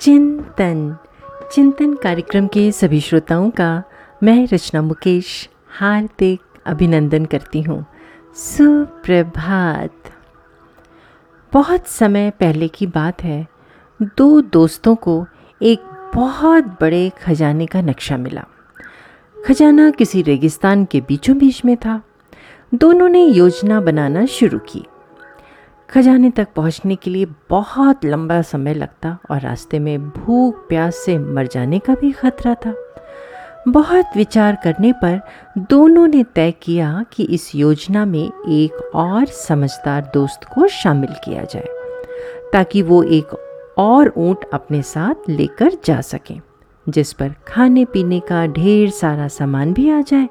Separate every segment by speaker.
Speaker 1: चिंतन। चिंतन कार्यक्रम के सभी श्रोताओं का मैं रचना मुकेश हार्दिक अभिनंदन करती हूँ। सुप्रभात। बहुत समय पहले की बात है। दो दोस्तों को एक बहुत बड़े खजाने का नक्शा मिला। खजाना किसी रेगिस्तान के बीचों बीच में था। दोनों ने योजना बनाना शुरू की। खजाने तक पहुँचने के लिए बहुत लंबा समय लगता और रास्ते में भूख, प्यास से मर जाने का भी खतरा था। बहुत विचार करने पर दोनों ने तय किया कि इस योजना में एक और समझदार दोस्त को शामिल किया जाए, ताकि वो एक और ऊँट अपने साथ लेकर जा सकें, जिस पर खाने पीने का ढेर सारा सामान भी आ जाए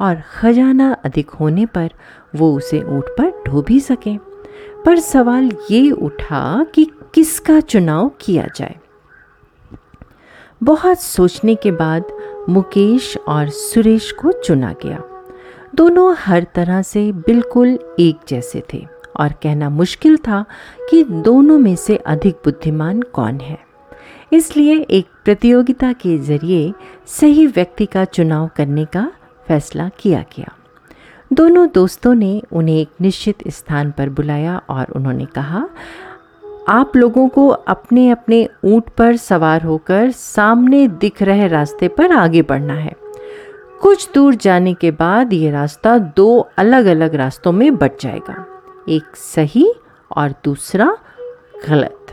Speaker 1: और खजाना अधिक होने पर वो उसे ऊँट पर ढो भी सकें। पर सवाल ये उठा कि किसका चुनाव किया जाए? बहुत सोचने के बाद मुकेश और सुरेश को चुना गया। दोनों हर तरह से बिल्कुल एक जैसे थे और कहना मुश्किल था कि दोनों में से अधिक बुद्धिमान कौन है। इसलिए एक प्रतियोगिता के ज़रिए सही व्यक्ति का चुनाव करने का फैसला किया गया। दोनों दोस्तों ने उन्हें एक निश्चित स्थान पर बुलाया और उन्होंने कहा, आप लोगों को अपने अपने ऊँट पर सवार होकर सामने दिख रहे रास्ते पर आगे बढ़ना है। कुछ दूर जाने के बाद ये रास्ता दो अलग अलग रास्तों में बट जाएगा, एक सही और दूसरा गलत।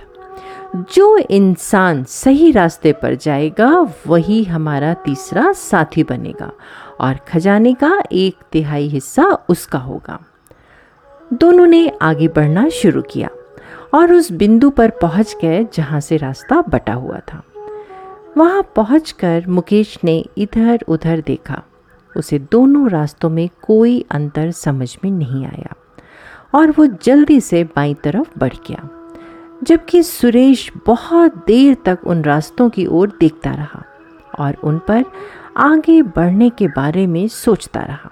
Speaker 1: जो इंसान सही रास्ते पर जाएगा, वही हमारा तीसरा साथी बनेगा और खजाने का एक तिहाई हिस्सा उसका होगा। दोनों ने आगे बढ़ना शुरू किया और उस बिंदु पर पहुँच गए जहाँ से रास्ता बटा हुआ था। वहाँ पहुंचकर मुकेश ने इधर उधर देखा। उसे दोनों रास्तों में कोई अंतर समझ में नहीं आया और वो जल्दी से बाई तरफ़ बढ़ गया। जबकि सुरेश बहुत देर तक उन रास्तों की ओर देखता रहा और उन पर आगे बढ़ने के बारे में सोचता रहा।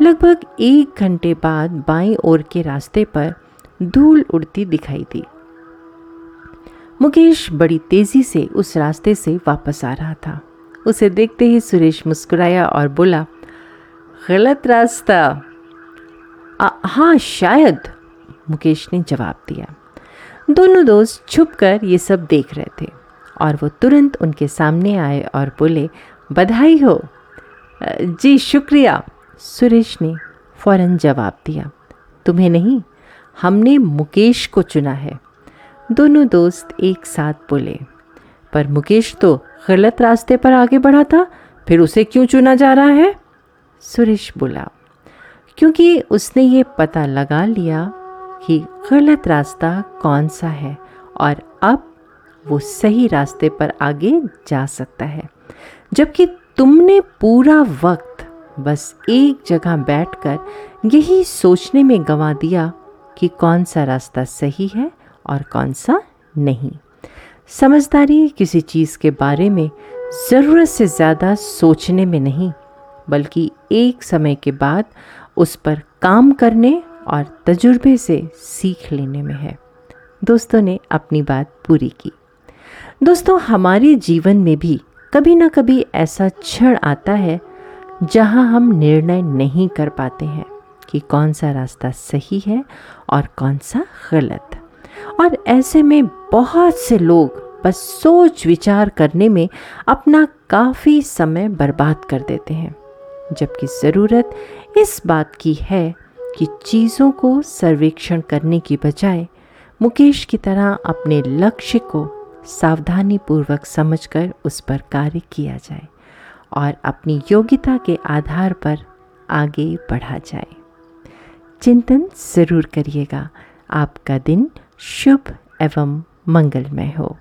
Speaker 1: लगभग एक घंटे बाद बाईं ओर के रास्ते पर धूल उड़ती दिखाई दी। मुकेश बड़ी तेज़ी से उस रास्ते से वापस आ रहा था। उसे देखते ही सुरेश मुस्कुराया और बोला, गलत रास्ता। हाँ शायद, मुकेश ने जवाब दिया। दोनों दोस्त छुप कर ये सब देख रहे थे और वो तुरंत उनके सामने आए और बोले, बधाई हो। जी शुक्रिया। सुरेश ने फ़ौरन जवाब दिया, तुम्हें नहीं, हमने मुकेश को चुना है। दोनों दोस्त एक साथ बोले, पर मुकेश तो गलत रास्ते पर आगे बढ़ा था, फिर उसे क्यों चुना जा रहा है? सुरेश बोला, क्योंकि उसने ये पता लगा लिया कि गलत रास्ता कौन सा है और अब वो सही रास्ते पर आगे जा सकता है। जबकि तुमने पूरा वक्त बस एक जगह बैठकर यही सोचने में गंवा दिया कि कौन सा रास्ता सही है और कौन सा नहीं। समझदारी किसी चीज़ के बारे में ज़रूरत से ज़्यादा सोचने में नहीं, बल्कि एक समय के बाद उस पर काम करने और तजुर्बे से सीख लेने में है। दोस्तों ने अपनी बात पूरी की। दोस्तों, हमारे जीवन में भी कभी ना कभी ऐसा क्षण आता है जहाँ हम निर्णय नहीं कर पाते हैं कि कौन सा रास्ता सही है और कौन सा गलत। और ऐसे में बहुत से लोग बस सोच विचार करने में अपना काफ़ी समय बर्बाद कर देते हैं, जबकि ज़रूरत इस बात की है कि चीज़ों को सर्वेक्षण करने की बजाय मुकेश की तरह अपने लक्ष्य को सावधानी पूर्वक समझकर उस पर कार्य किया जाए और अपनी योग्यता के आधार पर आगे बढ़ा जाए। चिंतन ज़रूर करिएगा। आपका दिन शुभ एवं मंगलमय हो।